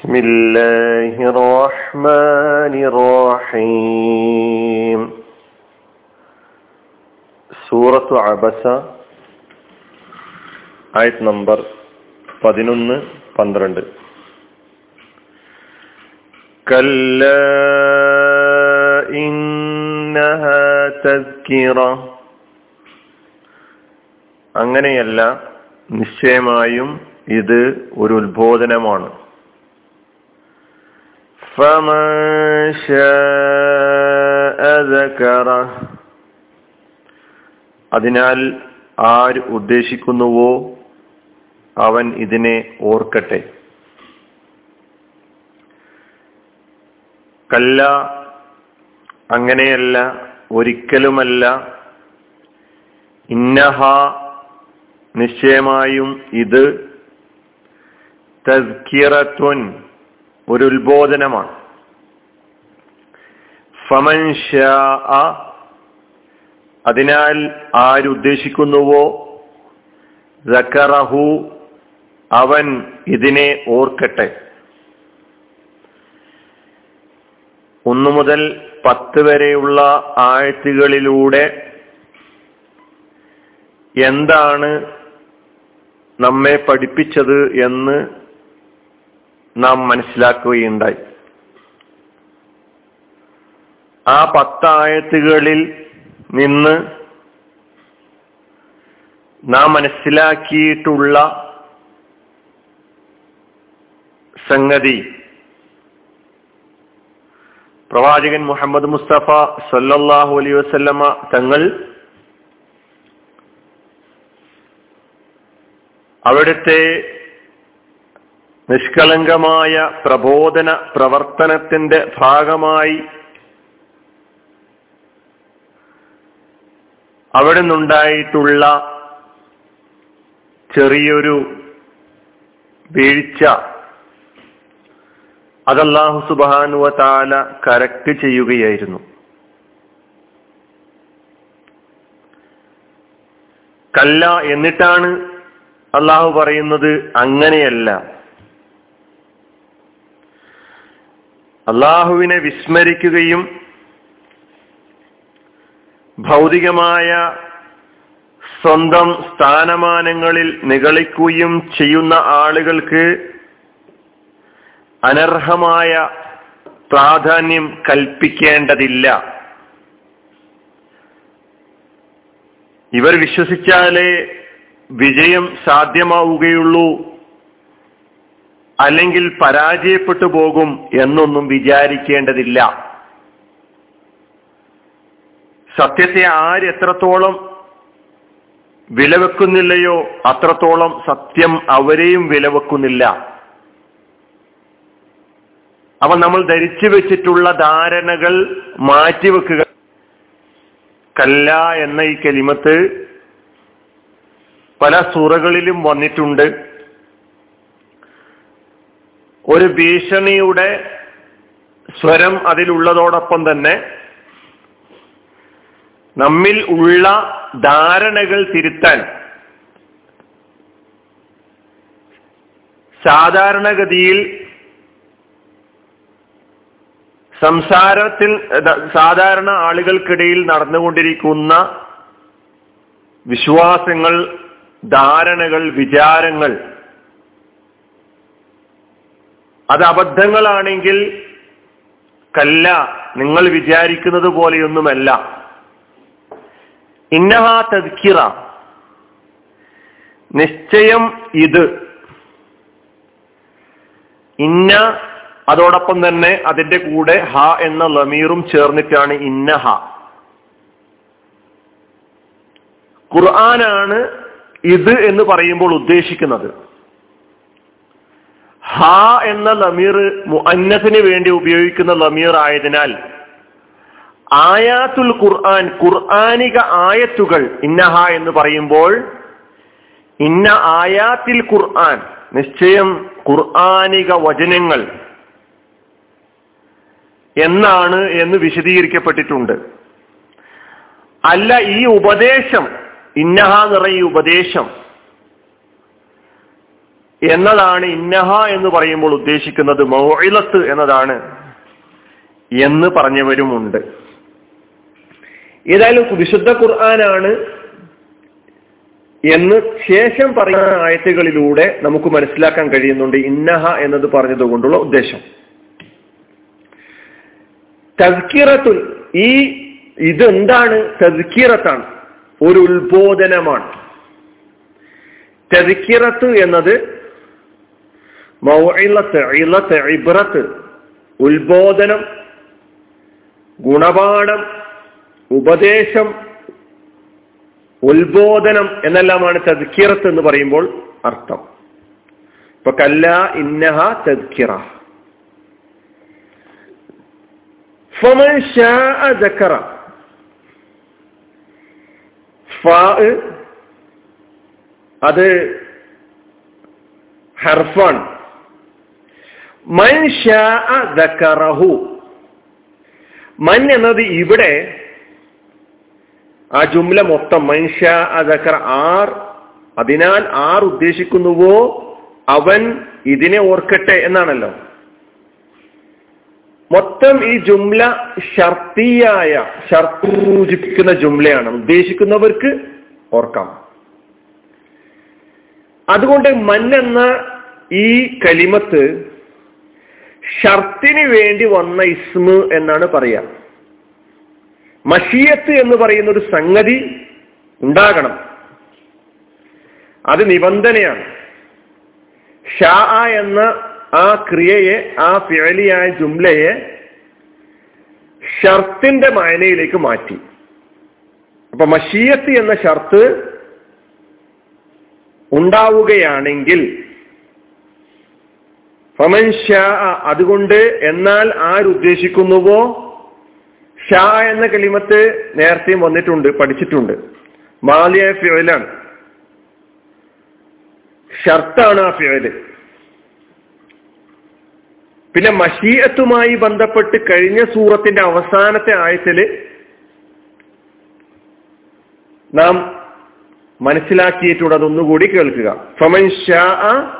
بسم الله الرحمن الرحيم സൂറത്തു അബസ ആയത് നമ്പർ പതിനൊന്ന് പന്ത്രണ്ട് കല്ല ഇന്നഹ തസ്കിറ അങ്ങനെയല്ല നിശ്ചയമായും ഇത് ഒരു ഉത്ബോധനമാണ് അതിനാൽ ആര് ഉദ്ദേശിക്കുന്നുവോ അവൻ ഇതിനെ ഓർക്കട്ടെ. കല്ല അങ്ങനെയല്ല ഒരിക്കലുമല്ല. ഇന്നഹ നിശ്ചയമായും ഇത് തസ്കിറത്വൻ ഒരു ഉത്ബോധനമാണ്. അതിനാൽ ആരുദ്ദേശിക്കുന്നുവോ? സക്കറഹു അവൻ ഇതിനെ ഓർക്കട്ടെ. ഒന്നു മുതൽ പത്ത് വരെയുള്ള ആഴ്ചകളിലൂടെ എന്താണ് നമ്മെ പഠിപ്പിച്ചത് എന്ന് നാം മനസ്സിലാക്കുകയുണ്ടായി. ആ പത്തായത്തുകളിൽ നിന്ന് നാം മനസ്സിലാക്കിയിട്ടുള്ള സംഗതി പ്രവാചകൻ മുഹമ്മദ് മുസ്തഫ സല്ലല്ലാഹു അലൈ വസല്ലമ തങ്ങൾ അവിടുത്തെ നിഷ്കളങ്കമായ പ്രബോധന പ്രവർത്തനത്തിന്റെ ഭാഗമായി അവിടെ നിന്നുണ്ടായിട്ടുള്ള ചെറിയൊരു വീഴ്ച അതല്ലാഹു സുബാനുവ താല കറക്റ്റ് ചെയ്യുകയായിരുന്നു. കല്ല എന്നിട്ടാണ് അള്ളാഹു പറയുന്നത് അങ്ങനെയല്ല. അള്ളാഹുവിനെ വിസ്മരിക്കുകയും ഭൗതികമായ സ്വന്തം സ്ഥാനമാനങ്ങളിൽ നിഗളിക്കുകയും ചെയ്യുന്ന ആളുകൾക്ക് അനർഹമായ പ്രാധാന്യം കൽപ്പിക്കേണ്ടതില്ല. ഇവർ വിശ്വസിച്ചാലേ വിജയം സാധ്യമാവുകയുള്ളൂ. അല്ലെങ്കിൽ പരാജയപ്പെട്ടു പോകും എന്നൊന്നും വിചാരിക്കേണ്ടതില്ല. സത്യത്തെ ആര് എത്രത്തോളം വിലവെക്കുന്നില്ലയോ അത്രത്തോളം സത്യം അവരെയും വിലവെക്കുന്നില്ല. അവ നമ്മൾ ധരിച്ചു വെച്ചിട്ടുള്ള ധാരണകൾ മാറ്റിവെക്കുക. കല്ല എന്ന ഈ കലിമത്ത് പല സൂറകളിലും വന്നിട്ടുണ്ട്. ഒരു ഭീഷണിയുടെ സ്വരം അതിലുള്ളതോടൊപ്പം തന്നെ നമ്മിൽ ഉള്ള ധാരണകൾ തിരുത്താൻ സാധാരണഗതിയിൽ സംസാരത്തിൽ സാധാരണ ആളുകൾക്കിടയിൽ നടന്നുകൊണ്ടിരിക്കുന്ന വിശ്വാസങ്ങൾ ധാരണകൾ വിചാരങ്ങൾ അത് അബദ്ധങ്ങളാണെങ്കിൽ കല്ല നിങ്ങൾ വിചാരിക്കുന്നത് പോലെയൊന്നുമല്ല. ഇന്നഹാ തദ്ക്കിറ. നിശ്ചയം ഇത്. ഇന്ന അതോടൊപ്പം തന്നെ അതിന്റെ കൂടെ ഹ എന്ന ലമീറും ചേർന്നിട്ടാണ് ഇന്നഹ. ഖുർആനാണ് ഇത് എന്ന് പറയുമ്പോൾ ഉദ്ദേശിക്കുന്നത്. ഹ എന്ന ലമീർ മുഅന്നസിന് വേണ്ടി ഉപയോഗിക്കുന്ന ലമീർ ആയതിനാൽ ആയാത്തുൽ ഖുർആൻ ഖുർആാനിക ആയത്തുകൾ ഇന്നഹ എന്ന് പറയുമ്പോൾ ഇന്ന ആയാത്തിൽ ഖുർആൻ നിശ്ചയം ഖുർആാനിക വചനങ്ങൾ എന്നാണ് എന്ന് വിശദീകരിക്കപ്പെട്ടിട്ടുണ്ട്. അല്ല ഈ ഉപദേശം ഇന്നഹ നിറ ഈ ഉപദേശം എന്നതാണ് ഇന്നഹ എന്ന് പറയുമ്പോൾ ഉദ്ദേശിക്കുന്നത് മൗഇലത്ത് എന്നതാണ് എന്ന് പറഞ്ഞവരുമുണ്ട്. ഏതായാലും വിശുദ്ധ ഖുർആനാണ് എന്ന് ശേഷം പറയുന്ന ആയത്തുകളിലൂടെ നമുക്ക് മനസ്സിലാക്കാൻ കഴിയുന്നുണ്ട് ഇന്നഹ എന്നത് പറഞ്ഞതുകൊണ്ടുള്ള ഉദ്ദേശം. തസ്കിറത്തുൽ ഈ ഇതെന്താണ്? തസ്കിറത്താണ്. ഒരു ഉത്ബോധനമാണ്. തസ്കിറത്ത് എന്നത് ഇബ്രത്ത് ഉത്ബോധനം ഗുണപാഠം ഉപദേശം ഉത്ബോധനം എന്നെല്ലാമാണ് തദ്ക്കിറത്ത് എന്ന് പറയുമ്പോൾ അർത്ഥം. ഇപ്പൊ കല്ല ഇന്നഹ തദ്ക്കിറ അത് ഹർഫാണ്. മൻ മൻ എന്നത് ഇവിടെ ആ ജുംല മൊത്തം മൻഷ അതക്കർ ആർ അതിനാൽ ആർ ഉദ്ദേശിക്കുന്നുവോ അവൻ ഇതിനെ ഓർക്കട്ടെ എന്നാണല്ലോ. മൊത്തം ഈ ജുംല ഷർത്തിയായ ഷർത്ത് സൂചിപ്പിക്കുന്ന ജുംലയാണ്. ഉദ്ദേശിക്കുന്നവർക്ക് ഓർക്കാം. അതുകൊണ്ട് മൻ എന്ന ഈ കലിമത്ത് ഷർത്തിന് വേണ്ടി വന്ന ഇസ്മ് എന്നാണ് പറയാ. മഷീയത്ത് എന്ന് പറയുന്ന ഒരു സംഗതി ഉണ്ടാകണം. അത് നിബന്ധനയാണ്. ഷാ എന്ന ആ ക്രിയയെ ആ ഫിഴലിയായ ജുംലയെ ഷർത്തിന്റെ മായനയിലേക്ക് മാറ്റി. അപ്പൊ മഷീയത്ത് എന്ന ഷർത്ത് ഉണ്ടാവുകയാണെങ്കിൽ അതുകൊണ്ട് എന്നാൽ ആരുദ്ദേശിക്കുന്നുവോ? ഷാ എന്ന കലിമത്ത് നേരത്തെയും വന്നിട്ടുണ്ട് പഠിച്ചിട്ടുണ്ട്. മാലിയ ഫിയലാണ് ഷർത്താണ് ആ ഫിയൽ പിന്നെ മഷീയത്തുമായി ബന്ധപ്പെട്ട് കഴിഞ്ഞ സൂറത്തിന്റെ അവസാനത്തെ ആയത്തിൽ നാം മനസ്സിലാക്കിയിട്ടുണ്ട് അതൊന്നുകൂടി കേൾക്കുക. ഫമൻ ഷാ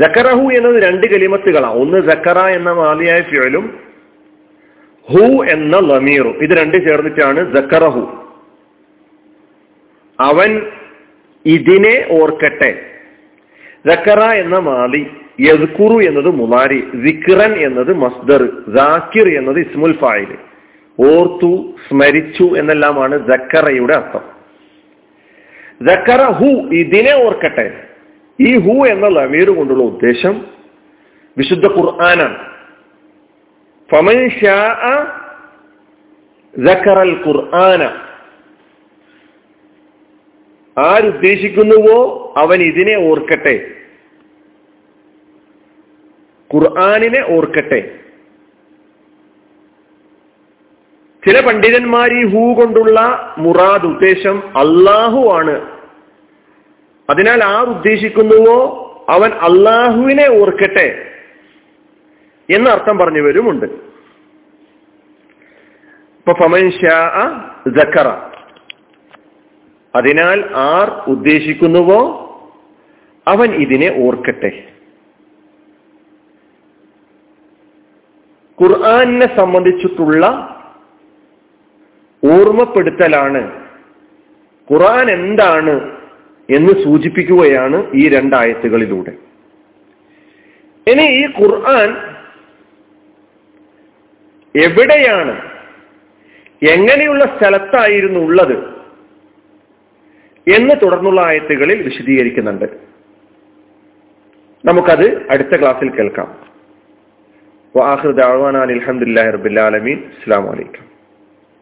ജക്കറഹു എന്നത് രണ്ട് കലിമത്തുകളാണ്. ഒന്ന് ജക്കറ എന്ന മാലിയായ ഫ്യോലും ഹു എന്ന ലമീറും ഇത് രണ്ട് ചേർന്നിട്ടാണ് ജക്കറഹു അവൻ ഇതിനെ ഓർക്കട്ടെ. ജക്കറ എന്ന മാലി യസ്കുറു എന്നത് മുമാരി സിക്റൻ എന്നത് മസ്ദർ ജാക്കിർ എന്നത് ഇസ്മുൽ ഫായിൽ. ഓർത്തു സ്മരിച്ചു എന്നെല്ലാമാണ് ജക്കറയുടെ അർത്ഥം. ജക്കറ ഹു ഇതിനെ ഓർക്കട്ടെ. ഈ ഹു എന്ന ലമീർ കൊണ്ടുള്ള ഉദ്ദേശം വിശുദ്ധ ഖുർആനാണ്. ഫമൻ ജക്കറൽ ഖുർആന ആരുദ്ദേശിക്കുന്നുവോ അവൻ ഇതിനെ ഓർക്കട്ടെ. ഖുർആാനിനെ ഓർക്കട്ടെ. ചില പണ്ഡിതന്മാർ ഈ ഹൂ കൊണ്ടുള്ള മുറാദ് ഉദ്ദേശം അള്ളാഹു ആണ്. അതിനാൽ ആർ ഉദ്ദേശിക്കുന്നുവോ അവൻ അള്ളാഹുവിനെ ഓർക്കട്ടെ എന്ന അർത്ഥം പറഞ്ഞവരുമുണ്ട്. ഇപ്പൊ ഫമൻ ഷാ അതിനാൽ ആർ ഉദ്ദേശിക്കുന്നുവോ അവൻ ഇതിനെ ഓർക്കട്ടെ. ഖുർആാനിനെ സംബന്ധിച്ചിട്ടുള്ള ഓർമ്മപ്പെടുത്തലാണ്. ഖുറാൻ എന്താണ് എന്ന് സൂചിപ്പിക്കുകയാണ് ഈ രണ്ടായത്തുകളിലൂടെ. ഇനി ഈ ഖുർആൻ എവിടെയാണ്? എങ്ങനെയുള്ള സ്ഥലത്തായിരുന്നു ഉള്ളത്? എന്ന് തുടർന്നുള്ള ആയത്തുകളിൽ വിശദീകരിക്കുന്നുണ്ട്. നമുക്കത് അടുത്ത ക്ലാസ്സിൽ കേൾക്കാം. വാഹൃദ് അലഹമുല്ലാ റബിൻ അസ്സാം വലൈക്കും